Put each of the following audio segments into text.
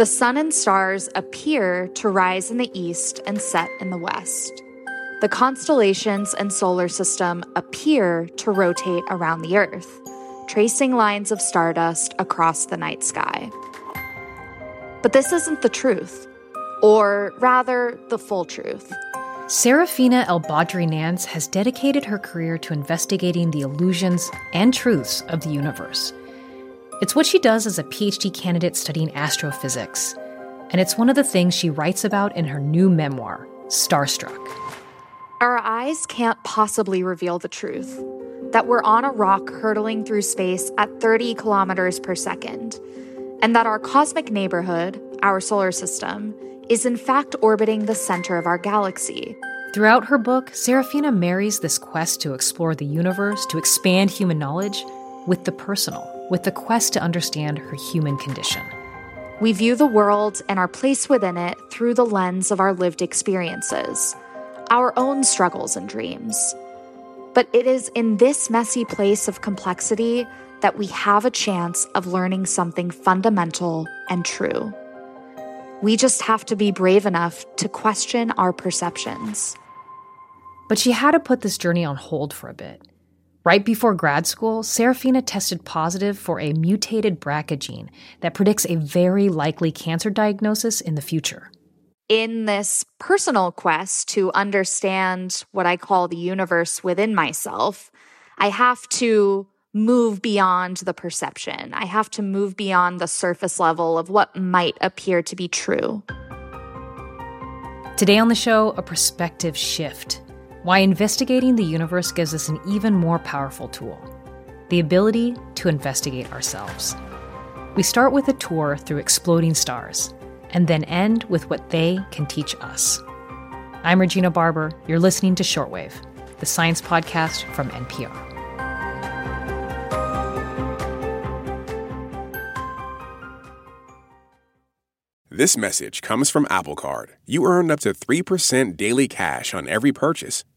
The sun and stars appear to rise in the east and set in the west. The constellations and solar system appear to rotate around the Earth, tracing lines of stardust across the night sky. But this isn't the truth, or rather, the full truth. Sarafina El Badry Nance has dedicated her career to investigating the illusions and truths of the universe. It's what she does as a PhD candidate studying astrophysics, and it's one of the things she writes about in her new memoir, Starstruck. Our eyes can't possibly reveal the truth that we're on a rock hurtling through space at 30 kilometers per second, and that our cosmic neighborhood, our solar system, is in fact orbiting the center of our galaxy. Throughout her book, Sarafina marries this quest to explore the universe, to expand human knowledge, with the personal with the quest to understand her human condition. We view the world and our place within it through the lens of our lived experiences, our own struggles and dreams. But it is in this messy place of complexity that we have a chance of learning something fundamental and true. We just have to be brave enough to question our perceptions. But she had to put this journey on hold for a bit. Right before grad school, Sarafina tested positive for a mutated BRCA gene that predicts a very likely cancer diagnosis in the future. In this personal quest to understand what I call the universe within myself, I have to move beyond the perception. I have to move beyond the surface level of what might appear to be true. Today on the show, a perspective shift why investigating the universe gives us an even more powerful tool the ability to investigate ourselves. We start with a tour through exploding stars, and then end with what they can teach us. I'm Regina Barber. You're listening to Shortwave, the science podcast from NPR. This message comes from Apple Card. You earn up to 3% daily cash on every purchase.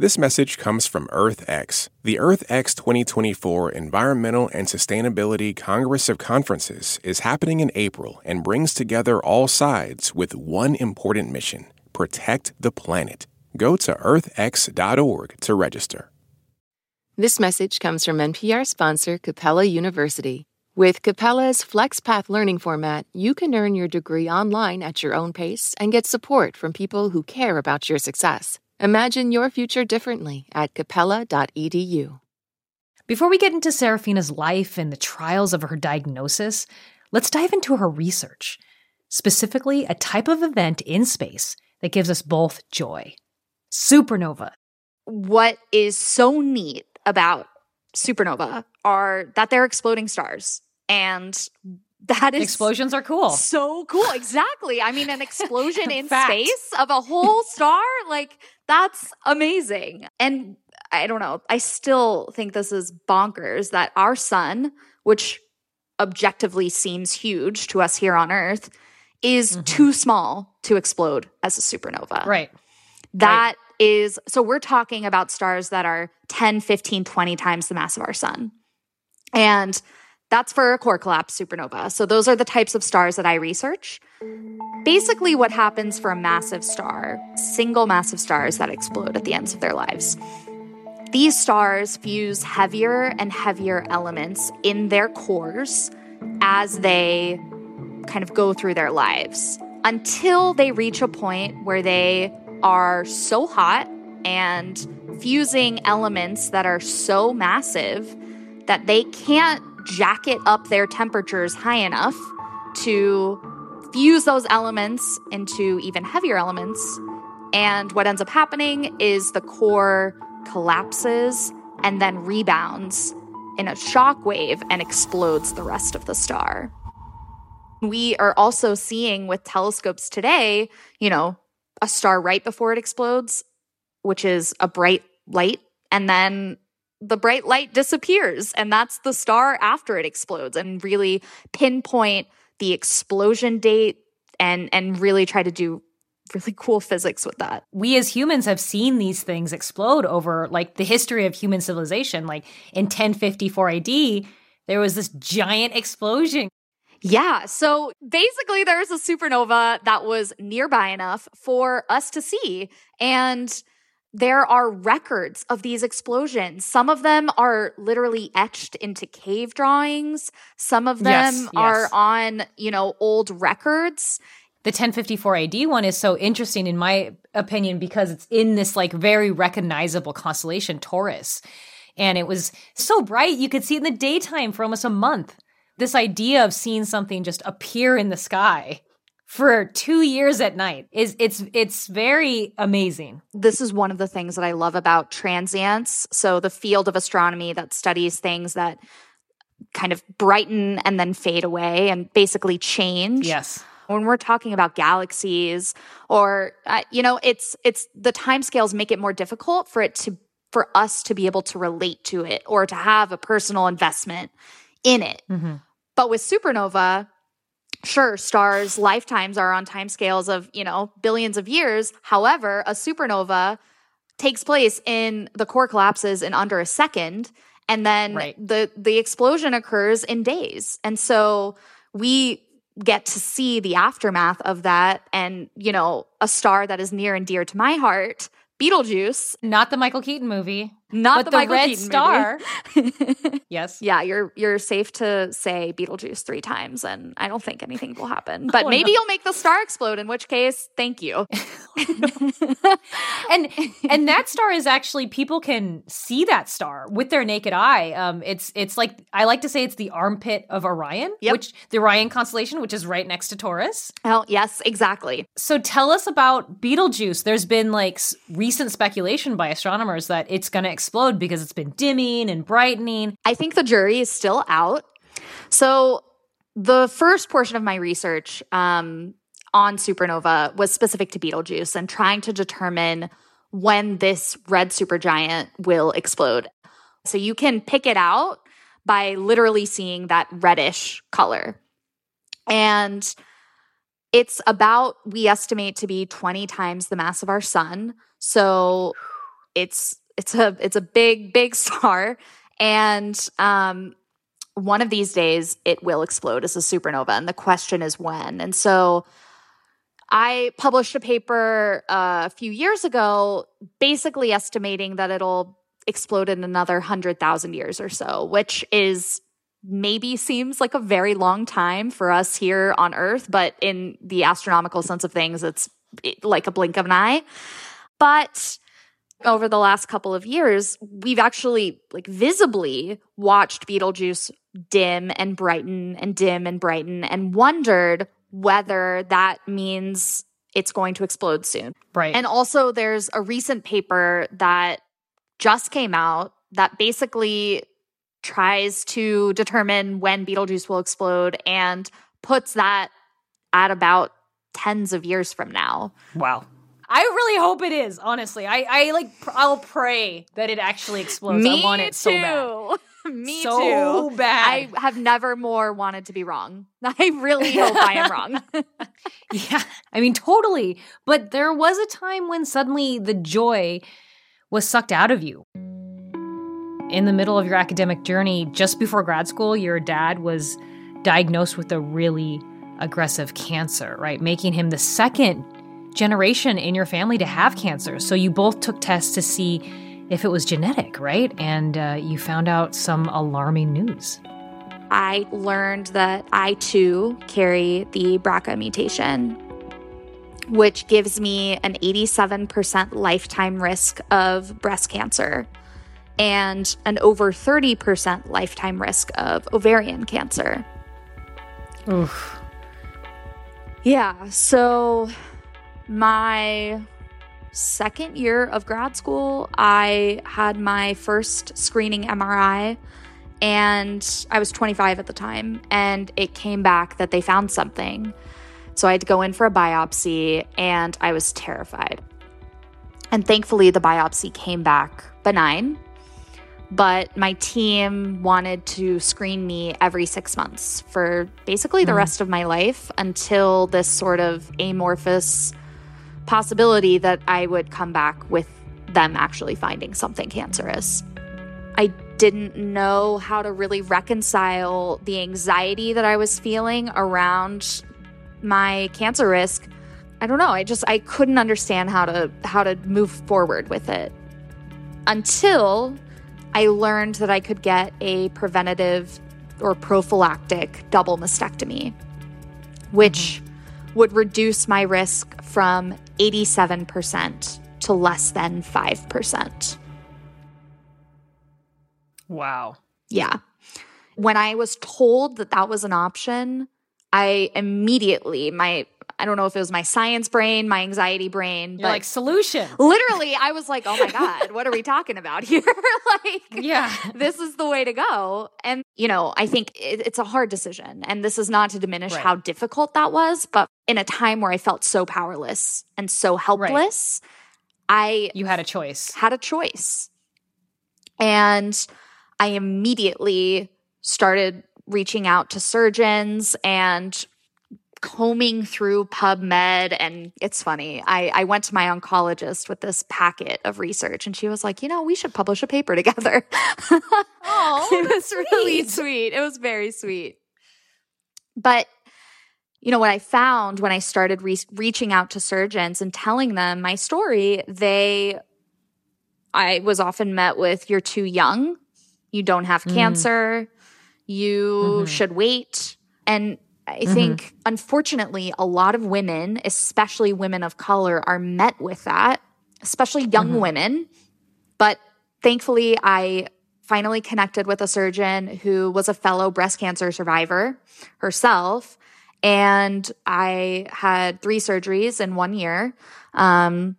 This message comes from EarthX. The EarthX 2024 Environmental and Sustainability Congress of Conferences is happening in April and brings together all sides with one important mission protect the planet. Go to earthx.org to register. This message comes from NPR sponsor Capella University. With Capella's FlexPath learning format, you can earn your degree online at your own pace and get support from people who care about your success. Imagine your future differently at capella.edu. Before we get into Sarafina's life and the trials of her diagnosis, let's dive into her research, specifically a type of event in space that gives us both joy supernova. What is so neat about supernova are that they're exploding stars. And that is explosions are cool. So cool. Exactly. I mean, an explosion in space of a whole star, like that's amazing. And I don't know. I still think this is bonkers that our sun, which objectively seems huge to us here on Earth, is mm-hmm. too small to explode as a supernova. Right. That right. is so we're talking about stars that are 10, 15, 20 times the mass of our sun. And that's for a core collapse supernova. So those are the types of stars that I research. Basically, what happens for a massive star, single massive stars that explode at the ends of their lives. These stars fuse heavier and heavier elements in their cores as they kind of go through their lives until they reach a point where they are so hot and fusing elements that are so massive that they can't jacket up their temperatures high enough to fuse those elements into even heavier elements. And what ends up happening is the core collapses and then rebounds in a shock wave and explodes the rest of the star. We are also seeing with telescopes today, you know, a star right before it explodes, which is a bright light, and then the bright light disappears, and that's the star after it explodes, and really pinpoint the explosion date and and really try to do really cool physics with that. We as humans have seen these things explode over like the history of human civilization. Like in 1054 AD, there was this giant explosion. Yeah. So basically, there's a supernova that was nearby enough for us to see. And there are records of these explosions. Some of them are literally etched into cave drawings. Some of them Yes, yes. are on, you know, old records. The 1054 AD one is so interesting, in my opinion, because it's in this like very recognizable constellation, Taurus. And it was so bright, you could see it in the daytime for almost a month. This idea of seeing something just appear in the sky for two years at night is it's it's very amazing. This is one of the things that I love about transients. So, the field of astronomy that studies things that kind of brighten and then fade away and basically change. Yes. when we're talking about galaxies or uh, you know it's it's the timescales make it more difficult for it to for us to be able to relate to it or to have a personal investment in it hmm but with supernova sure stars lifetimes are on timescales of you know billions of years. However a supernova takes place in the core collapses in under a second and then Right. the the explosion occurs in days. And so we get to see the aftermath of that and you know a star that is near and dear to my heart Betelgeuse. Not the Michael Keaton movie, not but the, the, Michael Red Keaton Star. movie. yes. yeah you're you're safe to say beetlejuice three times and i don't think anything will happen but Oh, maybe no. you'll make the star explode in which case thank you and and that star is actually people can see that star with their naked eye. Um, it's it's like I like to say it's the armpit of Orion, Yep. which the Orion constellation, which is right next to Taurus. oh yes exactly So tell us about Betelgeuse. There's been like recent speculation by astronomers that it's going to explode because it's been dimming and brightening. I think the jury is still out. So, the first portion of my research um, on supernova was specific to Betelgeuse and trying to determine when this red supergiant will explode. So, you can pick it out by literally seeing that reddish color. And it's about, we estimate to be 20 times the mass of our sun. So, it's it's a it's a big big star. And um one of these days it will explode as a supernova and the question is when. And so i published a paper uh, a few years ago basically estimating that it'll explode in another 100,000 years or so which is maybe seems like a very long time for us here on earth but in the astronomical sense of things it's like a blink of an eye. But over the last couple of years, we've actually like visibly watched Betelgeuse dim and brighten and dim and brighten and wondered whether that means it's going to explode soon. Right. And also, there's a recent paper that just came out that basically tries to determine when Betelgeuse will explode and puts that at about tens of years from now. wow. I really hope it is. Honestly, I I like pr- I'll pray that it actually explodes. I want it so bad. Me so too. bad. I have never more wanted to be wrong. I really hope I am wrong. Yeah, I mean, totally. But there was a time when suddenly the joy was sucked out of you. In the middle of your academic journey, just before grad school, your dad was diagnosed with a really aggressive cancer, right? Making him the second generation in your family to have cancer. So you both took tests to see if it was genetic, right? And uh, you found out some alarming news. I learned that I too carry the BRCA mutation, which gives me an 87% lifetime risk of breast cancer. and an over 30% lifetime risk of ovarian cancer. Oof. Yeah, so my second year of grad school, I had my first screening MRI and I was 25 at the time and it came back that they found something. So I had to go in for a biopsy and I was terrified. And thankfully the biopsy came back benign but my team wanted to screen me every six months for basically the mm. rest of my life until this sort of amorphous possibility that I would come back with them actually finding something cancerous. I didn't know how to really reconcile the anxiety that I was feeling around my cancer risk. I don't know, I just I couldn't understand how to how to move forward with it. Until I learned that I could get a preventative or prophylactic double mastectomy, which mm-hmm. would reduce my risk from 87% to less than 5%. Wow. Yeah. When I was told that that was an option, I immediately, my I don't know if it was my science brain, my anxiety brain, You're but like solution. Literally, I was like, "Oh my god, what are we talking about here?" like, yeah, this is the way to go. And you know, I think it, it's a hard decision, and this is not to diminish right. how difficult that was, but in a time where I felt so powerless and so helpless, right. I you had a choice. Had a choice, and I immediately started reaching out to surgeons and combing through PubMed. And it's funny. I, I went to my oncologist with this packet of research, and she was like, you know, we should publish a paper together. Oh, it was sweet. really sweet. It was very sweet. But you know what I found when I started re- reaching out to surgeons and telling them my story, they I was often met with you're too young, you don't have mm. cancer, you mm-hmm. should wait. And I mm-hmm. think, unfortunately, a lot of women, especially women of color, are met with that, especially young mm-hmm. women. But thankfully, I finally connected with a surgeon who was a fellow breast cancer survivor herself. And I had three surgeries in one year. Um,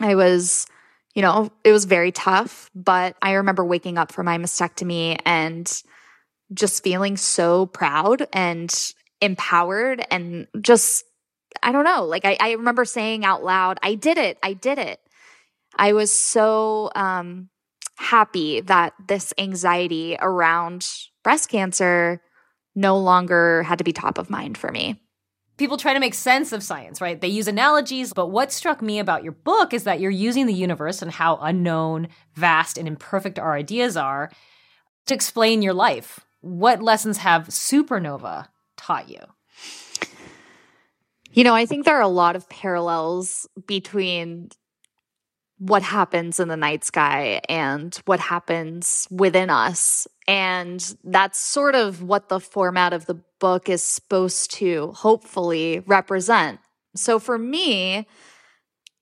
I was, you know, it was very tough, but I remember waking up for my mastectomy and just feeling so proud and empowered and just, I don't know, like I, I remember saying out loud, I did it, I did it. I was so um, happy that this anxiety around breast cancer no longer had to be top of mind for me. People try to make sense of science, right? They use analogies, but what struck me about your book is that you're using the universe and how unknown, vast, and imperfect our ideas are to explain your life. What lessons have supernova taught you? You know, I think there are a lot of parallels between what happens in the night sky and what happens within us. And that's sort of what the format of the book is supposed to hopefully represent. So for me,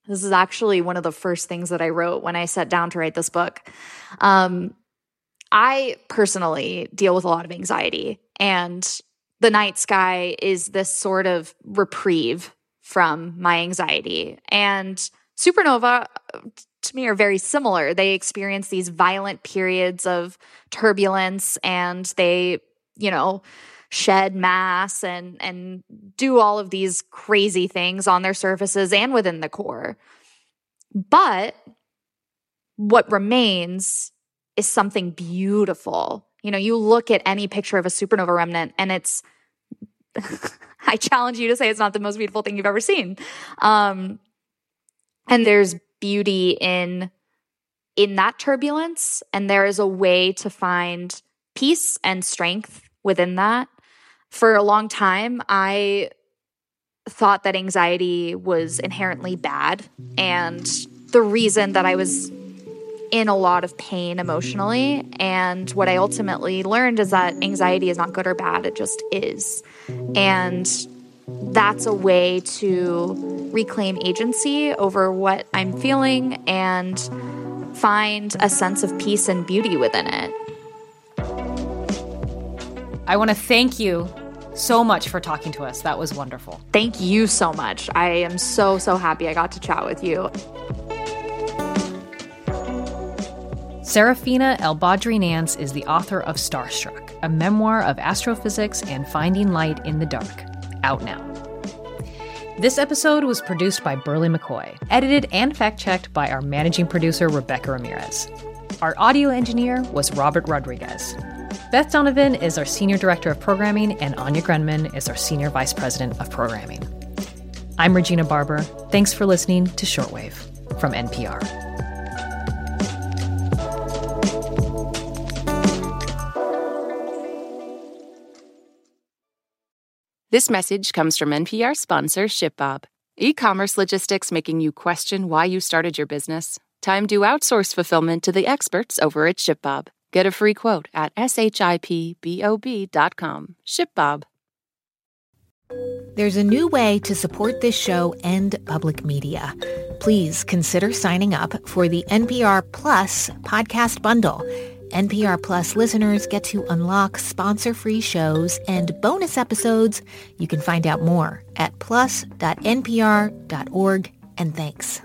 this is actually one of the first things that I wrote when I sat down to write this book. Um, I personally deal with a lot of anxiety, and the night sky is this sort of reprieve from my anxiety. And supernova uh, to me are very similar. They experience these violent periods of turbulence and they, you know, shed mass and and do all of these crazy things on their surfaces and within the core. But what remains is something beautiful you know, you look at any picture of a supernova remnant and it's, I challenge you to say it's not the most beautiful thing you've ever seen. Um, and there's beauty in, in that turbulence. And there is a way to find peace and strength within that. For a long time, I thought that anxiety was inherently bad. And the reason that I was in a lot of pain emotionally. And what I ultimately learned is that anxiety is not good or bad, it just is. And that's a way to reclaim agency over what I'm feeling and find a sense of peace and beauty within it. I want to thank you so much for talking to us. That was wonderful. Thank you so much. I am so, so happy I got to chat with you. Sarafina El Badry Nance is the author of Starstruck, a memoir of astrophysics and finding light in the dark. Out now. This episode was produced by Burleigh McCoy, edited and fact checked by our managing producer, Rebecca Ramirez. Our audio engineer was Robert Rodriguez. Beth Donovan is our Senior Director of Programming, and Anya Grundmann is our Senior Vice President of Programming. I'm Regina Barber. Thanks for listening to Shortwave from NPR. This message comes from NPR sponsor ShipBob. E commerce logistics making you question why you started your business? Time to outsource fulfillment to the experts over at ShipBob. Get a free quote at shipbob.com. ShipBob. There's a new way to support this show and public media. Please consider signing up for the NPR Plus podcast bundle. NPR Plus listeners get to unlock sponsor-free shows and bonus episodes. You can find out more at plus.npr.org and thanks.